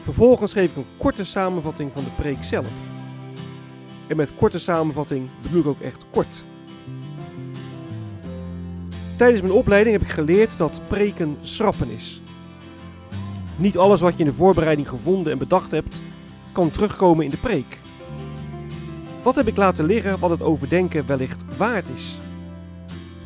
Vervolgens geef ik een korte samenvatting van de preek zelf. En met korte samenvatting bedoel ik ook echt kort. Tijdens mijn opleiding heb ik geleerd dat preken schrappen is. Niet alles wat je in de voorbereiding gevonden en bedacht hebt, kan terugkomen in de preek. Wat heb ik laten liggen wat het overdenken wellicht waard is?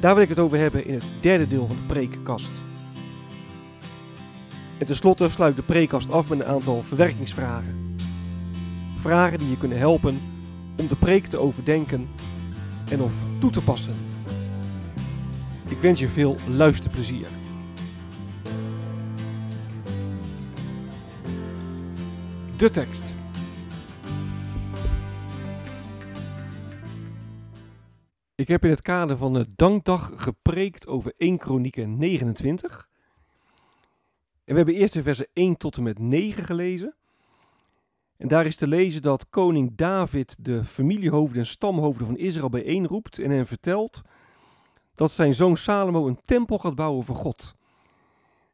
Daar wil ik het over hebben in het derde deel van de preekkast. En tenslotte sluit de preekkast af met een aantal verwerkingsvragen. Vragen die je kunnen helpen om de preek te overdenken en of toe te passen. Ik wens je veel luisterplezier. De tekst. Ik heb in het kader van de Dankdag gepreekt over 1 Kronieken 29. En we hebben eerst de versen 1 tot en met 9 gelezen. En daar is te lezen dat koning David de familiehoofden en stamhoofden van Israël bijeenroept en hen vertelt dat zijn zoon Salomo een tempel gaat bouwen voor God.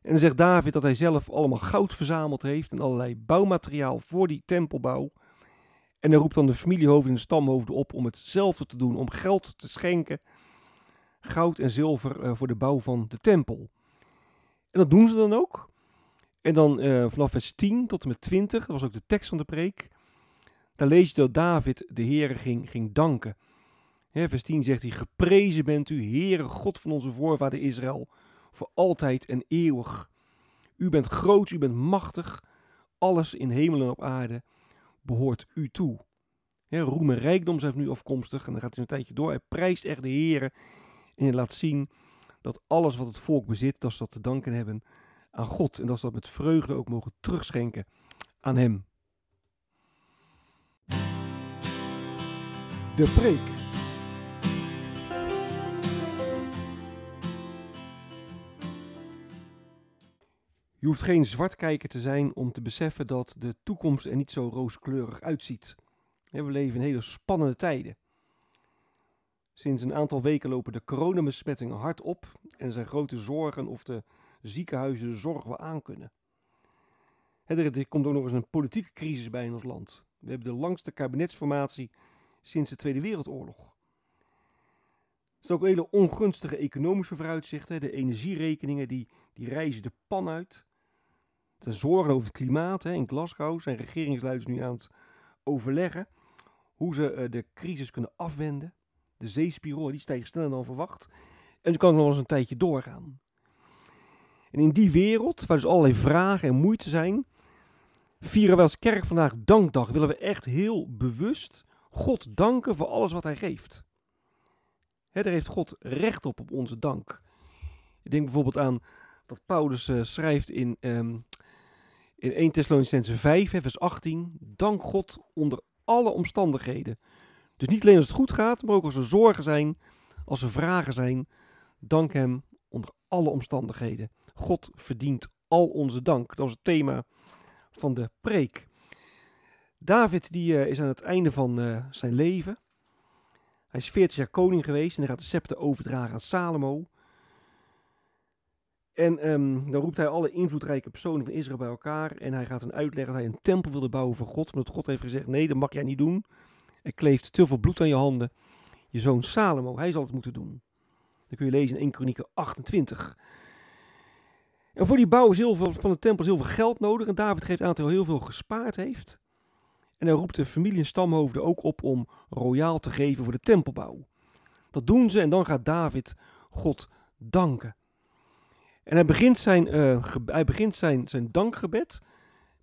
En dan zegt David dat hij zelf allemaal goud verzameld heeft en allerlei bouwmateriaal voor die tempelbouw. En hij roept dan de familiehoofden en de stamhoofden op om hetzelfde te doen, om geld te schenken, goud en zilver uh, voor de bouw van de tempel. En dat doen ze dan ook. En dan uh, vanaf vers 10 tot en met 20, dat was ook de tekst van de preek. Daar lees je dat David de Heere ging, ging danken. Vers 10 zegt hij, geprezen bent u, Heere God van onze voorvader Israël, voor altijd en eeuwig. U bent groot, u bent machtig, alles in hemel en op aarde behoort u toe. Hè, roem en rijkdom zijn nu afkomstig en dan gaat hij een tijdje door. Hij prijst echt de Heere en hij laat zien dat alles wat het volk bezit, dat ze dat te danken hebben aan God. En dat ze dat met vreugde ook mogen terugschenken aan Hem. De preek. Je hoeft geen zwartkijker te zijn om te beseffen dat de toekomst er niet zo rooskleurig uitziet. We leven in hele spannende tijden. Sinds een aantal weken lopen de coronabesmettingen hard op en zijn grote zorgen of de ziekenhuizen de zorg wel aankunnen. Er komt ook nog eens een politieke crisis bij in ons land. We hebben de langste kabinetsformatie sinds de Tweede Wereldoorlog. Er zijn ook hele ongunstige economische vooruitzichten. De energierekeningen die, die reizen de pan uit. Er zorgen over het klimaat. In Glasgow zijn regeringsleiders nu aan het overleggen hoe ze eh, de crisis kunnen afwenden. De zeespiegel die stijgt sneller dan verwacht. En zo kan nog eens een tijdje doorgaan. En in die wereld, waar dus allerlei vragen en moeite zijn, vieren we als kerk vandaag Dankdag. Willen we echt heel bewust God danken voor alles wat Hij geeft. He, daar heeft God recht op, op onze dank. Ik denk bijvoorbeeld aan wat Paulus uh, schrijft in, um, in 1 Thessalonicense 5, vers 18. Dank God onder alle omstandigheden. Dus niet alleen als het goed gaat, maar ook als er zorgen zijn, als er vragen zijn. Dank Hem onder alle omstandigheden. God verdient al onze dank. Dat was het thema van de preek. David die, uh, is aan het einde van uh, zijn leven. Hij is 40 jaar koning geweest en hij gaat de scepter overdragen aan Salomo. En um, dan roept hij alle invloedrijke personen van Israël bij elkaar. En hij gaat hen uitleggen dat hij een tempel wilde bouwen voor God. Omdat God heeft gezegd: nee, dat mag jij niet doen. Er kleeft te veel bloed aan je handen. Je zoon Salomo, hij zal het moeten doen. Dan kun je lezen in 1 Kronieken 28. En voor die bouw is heel veel, van de tempel heel veel geld nodig. En David geeft aan dat hij heel veel gespaard heeft. En hij roept de familie en stamhoofden ook op om royaal te geven voor de tempelbouw. Dat doen ze en dan gaat David God danken. En hij begint zijn, uh, hij begint zijn, zijn dankgebed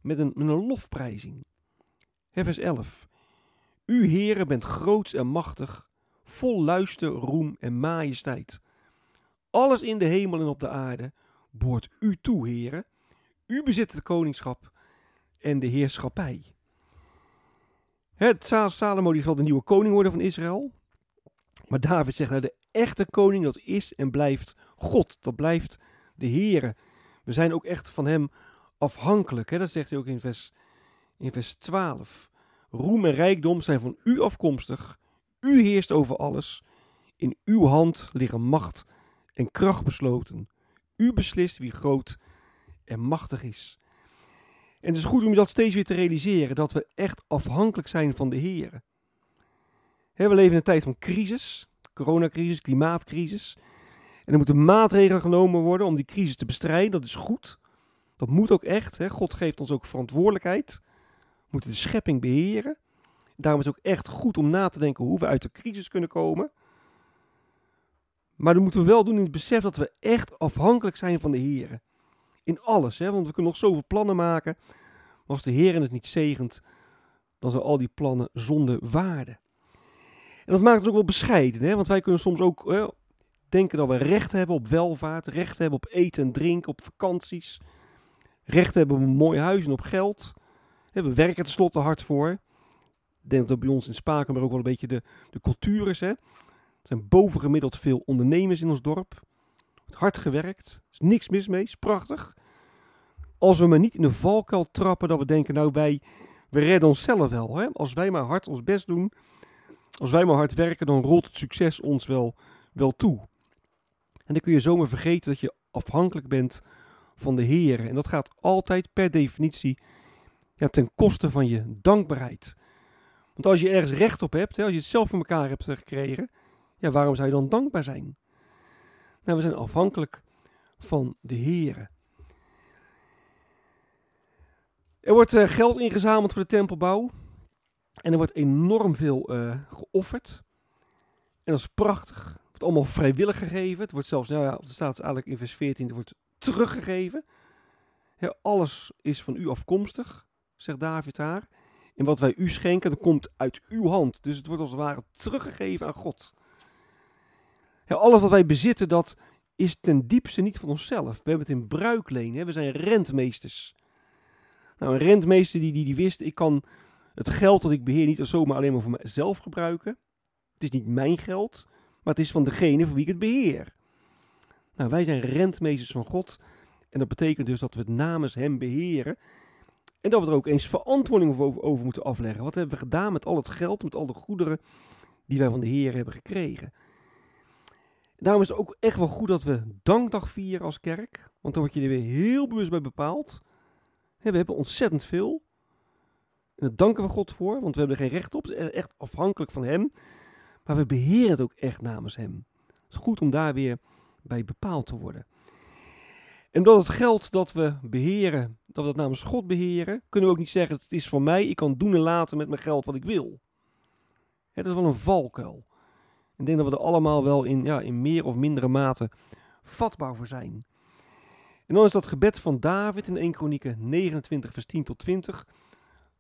met een, met een lofprijzing. Vers 11. U, heren, bent groots en machtig, vol luister, roem en majesteit. Alles in de hemel en op de aarde behoort u toe, heren. U bezit het koningschap en de heerschappij. Het Salomo die zal de nieuwe koning worden van Israël. Maar David zegt, nou, de echte koning, dat is en blijft God. Dat blijft de Heere. We zijn ook echt van hem afhankelijk. Hè? Dat zegt hij ook in vers, in vers 12. Roem en rijkdom zijn van u afkomstig. U heerst over alles. In uw hand liggen macht en kracht besloten. U beslist wie groot en machtig is. En het is goed om je dat steeds weer te realiseren, dat we echt afhankelijk zijn van de Heer. We leven in een tijd van crisis, coronacrisis, klimaatcrisis. En er moeten maatregelen genomen worden om die crisis te bestrijden. Dat is goed. Dat moet ook echt. God geeft ons ook verantwoordelijkheid. We moeten de schepping beheren. Daarom is het ook echt goed om na te denken hoe we uit de crisis kunnen komen. Maar dat moeten we wel doen in het besef dat we echt afhankelijk zijn van de Heer. In alles, hè? want we kunnen nog zoveel plannen maken. Maar als de Heer het niet zegent, dan zijn al die plannen zonder waarde. En dat maakt ons ook wel bescheiden, hè? want wij kunnen soms ook hè, denken dat we recht hebben op welvaart, recht hebben op eten en drinken, op vakanties, recht hebben op een mooi huis en op geld. We werken tenslotte hard voor. Ik denk dat bij ons in Spakenburg ook wel een beetje de, de cultuur is. Hè? Zijn bovengemiddeld veel ondernemers in ons dorp. Hard gewerkt. Er is niks mis mee. Is prachtig. Als we maar niet in de valkuil trappen dat we denken, nou wij, we redden onszelf wel. Hè? Als wij maar hard ons best doen, als wij maar hard werken, dan rolt het succes ons wel, wel toe. En dan kun je zomaar vergeten dat je afhankelijk bent van de Heer. En dat gaat altijd per definitie ja, ten koste van je dankbaarheid. Want als je ergens recht op hebt, hè, als je het zelf voor elkaar hebt gekregen, ja, waarom zou je dan dankbaar zijn? Nou, we zijn afhankelijk van de Heer. Er wordt uh, geld ingezameld voor de tempelbouw. En er wordt enorm veel uh, geofferd. En dat is prachtig. Het wordt allemaal vrijwillig gegeven. Het wordt zelfs, nou ja, of er staat eigenlijk in vers 14, het wordt teruggegeven. Alles is van u afkomstig, zegt David daar. En wat wij u schenken, dat komt uit uw hand. Dus het wordt als het ware teruggegeven aan God. Ja, alles wat wij bezitten, dat is ten diepste niet van onszelf. We hebben het in bruikleen. Hè? We zijn rentmeesters. Nou, een rentmeester die, die, die wist, ik kan het geld dat ik beheer niet zomaar alleen maar voor mezelf gebruiken. Het is niet mijn geld, maar het is van degene voor wie ik het beheer. Nou, wij zijn rentmeesters van God. En dat betekent dus dat we het namens Hem beheren. En dat we er ook eens verantwoording over, over moeten afleggen. Wat hebben we gedaan met al het geld, met al de goederen die wij van de Heer hebben gekregen? Daarom is het ook echt wel goed dat we dankdag vieren als kerk. Want dan word je er weer heel bewust bij bepaald. We hebben ontzettend veel. En daar danken we God voor, want we hebben er geen recht op. Het is echt afhankelijk van Hem. Maar we beheren het ook echt namens Hem. Het is goed om daar weer bij bepaald te worden. En omdat het geld dat we beheren, dat we dat namens God beheren, kunnen we ook niet zeggen: het is voor mij, ik kan doen en laten met mijn geld wat ik wil. Het is wel een valkuil. Ik denk dat we er allemaal wel in, ja, in meer of mindere mate vatbaar voor zijn. En dan is dat gebed van David in 1 Kronieken 29, vers 10 tot 20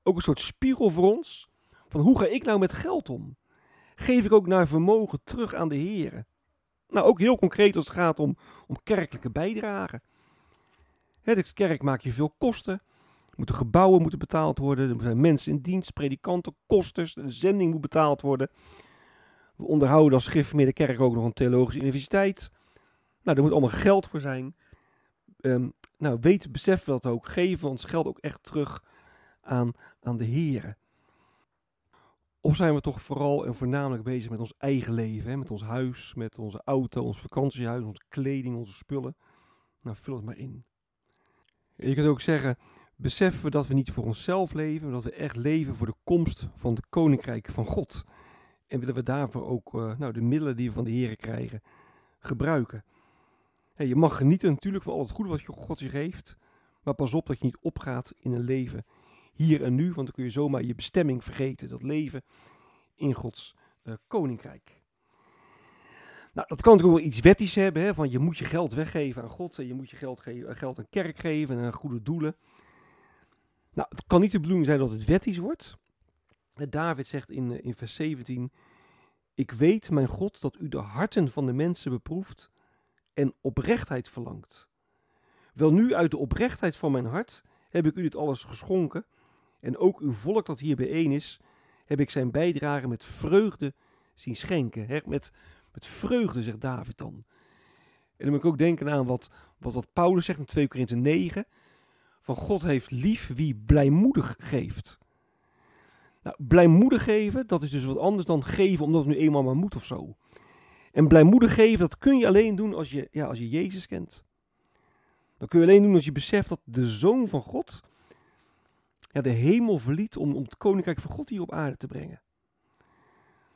ook een soort spiegel voor ons. Van hoe ga ik nou met geld om? Geef ik ook naar vermogen terug aan de Heer? Nou, ook heel concreet als het gaat om, om kerkelijke bijdragen. De kerk maakt je veel kosten. Moeten gebouwen moeten betaald worden. Er zijn mensen in dienst, predikanten, kosters. De zending moet betaald worden. We onderhouden als de kerk ook nog een theologische universiteit. Nou, daar moet allemaal geld voor zijn. Um, nou, weet, beseffen we dat ook. Geven ons geld ook echt terug aan, aan de Heer. Of zijn we toch vooral en voornamelijk bezig met ons eigen leven, hè? met ons huis, met onze auto, ons vakantiehuis, onze kleding, onze spullen? Nou, vul het maar in. Je kunt ook zeggen, beseffen we dat we niet voor onszelf leven, maar dat we echt leven voor de komst van het koninkrijk van God. En willen we daarvoor ook uh, nou, de middelen die we van de Heer krijgen gebruiken. Je mag genieten natuurlijk van al het goede wat God je geeft, maar pas op dat je niet opgaat in een leven hier en nu, want dan kun je zomaar je bestemming vergeten, dat leven in Gods uh, koninkrijk. Nou, dat kan natuurlijk wel iets wettisch hebben, hè, van je moet je geld weggeven aan God en je moet je geld, geven, geld aan kerk geven en aan goede doelen. Nou, het kan niet de bedoeling zijn dat het wettisch wordt. David zegt in, eh, in vers 17, ik weet, mijn God, dat u de harten van de mensen beproeft en oprechtheid verlangt. Wel nu uit de oprechtheid van mijn hart heb ik u dit alles geschonken en ook uw volk dat hier bijeen is, heb ik zijn bijdrage met vreugde zien schenken. Met, met vreugde, zegt David dan. En dan moet ik ook denken aan wat, wat, wat Paulus zegt in 2 Korinthe 9. Van God heeft lief wie blijmoedig geeft. Nou, blijmoedig geven, dat is dus wat anders dan geven omdat het nu eenmaal maar moet of zo. En blijmoedig geven, dat kun je alleen doen als je, ja, als je Jezus kent. Dat kun je alleen doen als je beseft dat de Zoon van God ja, de hemel verliet om, om het koninkrijk van God hier op aarde te brengen.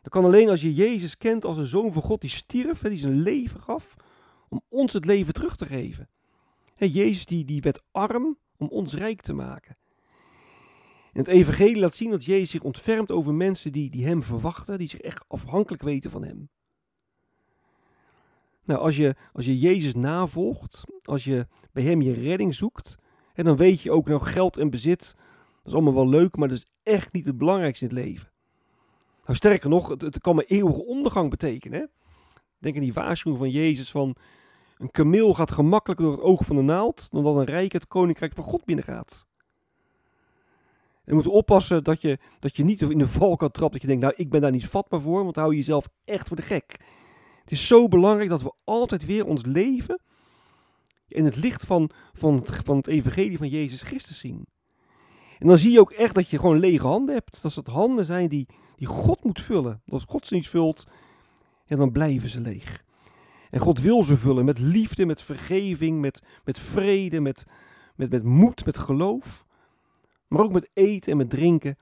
Dat kan alleen als je Jezus kent als een Zoon van God die stierf, die zijn leven gaf om ons het leven terug te geven. Jezus die, die werd arm om ons rijk te maken. En het evangelie laat zien dat Jezus zich ontfermt over mensen die, die hem verwachten, die zich echt afhankelijk weten van hem. Nou, als je, als je Jezus navolgt, als je bij hem je redding zoekt, en dan weet je ook, nou geld en bezit, dat is allemaal wel leuk, maar dat is echt niet het belangrijkste in het leven. Nou, sterker nog, het, kan maar eeuwige ondergang betekenen. Denk aan die waarschuwing van Jezus van, een kameel gaat gemakkelijker door het oog van de naald, dan dat een rijk het koninkrijk van God binnengaat. Je moet oppassen dat je, dat je niet in de val kan trappen. Dat je denkt, nou, ik ben daar niet vatbaar voor, want hou je jezelf echt voor de gek. Het is zo belangrijk dat we altijd weer ons leven in het licht van, van, het, van het evangelie van Jezus Christus zien. En dan zie je ook echt dat je gewoon lege handen hebt. Dat het handen zijn die, die God moet vullen. Als God ze niet vult, en dan blijven ze leeg. En God wil ze vullen met liefde, met vergeving, met, met vrede, met, met, met moed, met geloof. Maar ook met eten en met drinken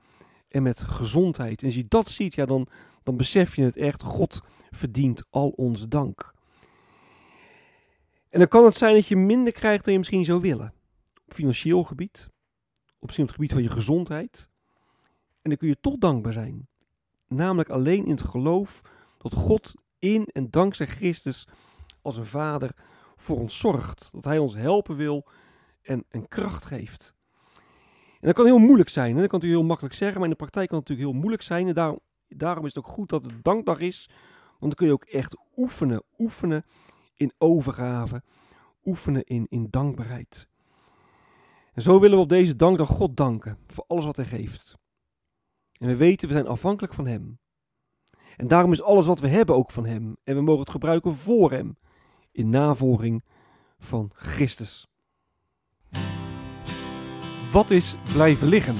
en met gezondheid. En als je dat ziet, ja, dan, dan besef je het echt. God verdient al ons dank. En dan kan het zijn dat je minder krijgt dan je misschien zou willen. Op financieel gebied, op het gebied van je gezondheid. En dan kun je toch dankbaar zijn. Namelijk alleen in het geloof dat God in en dankzij Christus als een vader voor ons zorgt. Dat hij ons helpen wil en, en kracht geeft. En dat kan heel moeilijk zijn. Hè? Dat kan u heel makkelijk zeggen, maar in de praktijk kan het natuurlijk heel moeilijk zijn. En daarom, daarom is het ook goed dat het dankdag is. Want dan kun je ook echt oefenen. Oefenen in overgave. Oefenen in, in dankbaarheid. En zo willen we op deze dankdag God danken voor alles wat hij geeft. En we weten, we zijn afhankelijk van hem. En daarom is alles wat we hebben ook van hem. En we mogen het gebruiken voor hem. In navolging van Christus. Wat is blijven liggen?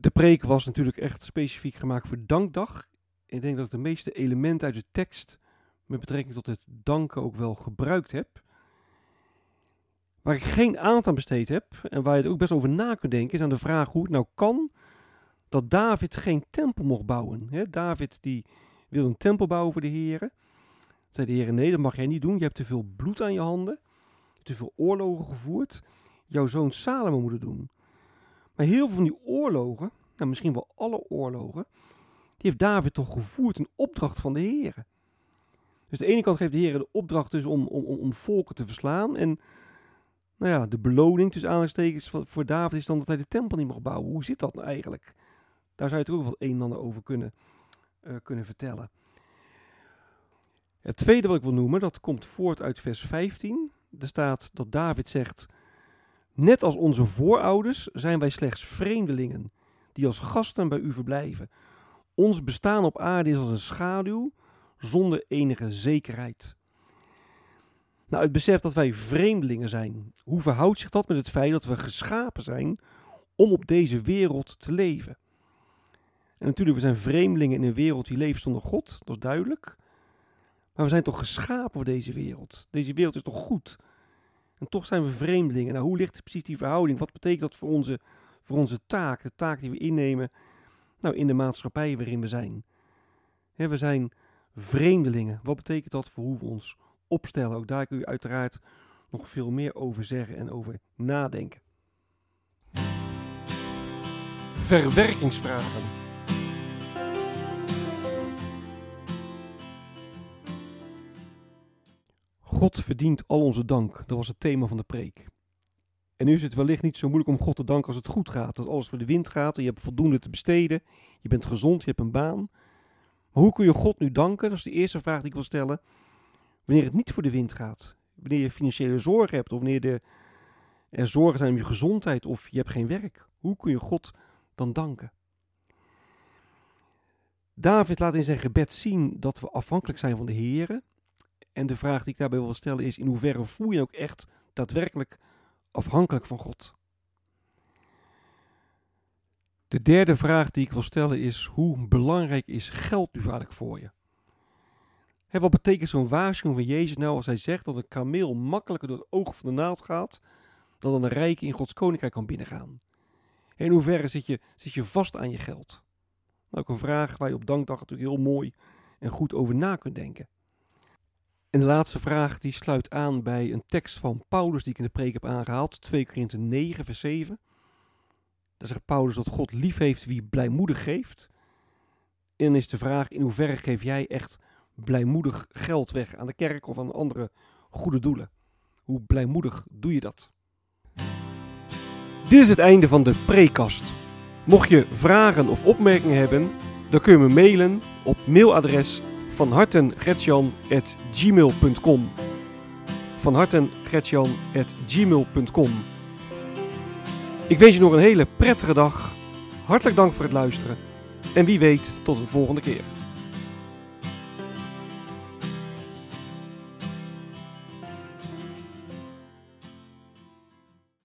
De preek was natuurlijk echt specifiek gemaakt voor Dankdag. Ik denk dat ik de meeste elementen uit de tekst met betrekking tot het danken ook wel gebruikt heb. Waar ik geen aandacht aan besteed heb en waar je het ook best over na kunt denken, is aan de vraag hoe het nou kan dat David geen tempel mocht bouwen. David die wil een tempel bouwen voor de heren. Zei de heren, nee, dat mag jij niet doen. Je hebt te veel bloed aan je handen. Te veel oorlogen gevoerd. Jouw zoon Salomo moet het doen. Maar heel veel van die oorlogen, nou misschien wel alle oorlogen, die heeft David toch gevoerd in opdracht van de heren. Dus de ene kant geeft de heren de opdracht dus om, om, om volken te verslaan. En nou ja, de beloning tussen aanhalingstekens voor David is dan dat hij de tempel niet mag bouwen. Hoe zit dat nou eigenlijk? Daar zou je toch ook wel een en ander over kunnen, uh, kunnen vertellen. Het tweede wat ik wil noemen, dat komt voort uit vers 15. Er staat dat David zegt: Net als onze voorouders zijn wij slechts vreemdelingen die als gasten bij u verblijven. Ons bestaan op aarde is als een schaduw zonder enige zekerheid. Nou, het besef dat wij vreemdelingen zijn. Hoe verhoudt zich dat met het feit dat we geschapen zijn om op deze wereld te leven? En natuurlijk, we zijn vreemdelingen in een wereld die leeft zonder God, dat is duidelijk. Maar we zijn toch geschapen voor deze wereld. Deze wereld is toch goed? En toch zijn we vreemdelingen. Nou, hoe ligt precies die verhouding? Wat betekent dat voor onze, voor onze taak, de taak die we innemen nou, in de maatschappij waarin we zijn? we zijn vreemdelingen. Wat betekent dat voor hoe we ons opstellen? Ook daar kun je uiteraard nog veel meer over zeggen en over nadenken. Verwerkingsvragen. God verdient al onze dank. Dat was het thema van de preek. En nu is het wellicht niet zo moeilijk om God te danken als het goed gaat. Dat alles voor de wind gaat, je hebt voldoende te besteden, je bent gezond, je hebt een baan. Maar hoe kun je God nu danken? Dat is de eerste vraag die ik wil stellen. Wanneer het niet voor de wind gaat. Wanneer je financiële zorgen hebt of wanneer de, er zorgen zijn om je gezondheid of je hebt geen werk. Hoe kun je God dan danken? David laat in zijn gebed zien dat we afhankelijk zijn van de Heer. En de vraag die ik daarbij wil stellen is: in hoeverre voel je ook echt daadwerkelijk afhankelijk van God? De derde vraag die ik wil stellen is: hoe belangrijk is geld nu eigenlijk voor je? Wat betekent zo'n waarschuwing van Jezus nou als hij zegt dat een kameel makkelijker door het oog van de naald gaat dan een rijke in Gods koninkrijk kan binnengaan? In hoeverre zit je, zit je vast aan je geld? Nou, ook een vraag waar je op dankdag natuurlijk heel mooi en goed over na kunt denken. En de laatste vraag die sluit aan bij een tekst van Paulus die ik in de preek heb aangehaald, 2 Korinthe 9 vers 7. Daar zegt Paulus dat God lief heeft wie blijmoedig geeft. En dan is de vraag in hoeverre geef jij echt blijmoedig geld weg aan de kerk of aan andere goede doelen? Hoe blijmoedig doe je dat? Dit is het einde van de prekast. Mocht je vragen of opmerkingen hebben, dan kun je me mailen op mailadres van hartengretjan.gmail.com van hartengretjan.gmail.com Ik wens je nog een hele prettige dag. Hartelijk dank voor het luisteren. En wie weet, tot een volgende keer.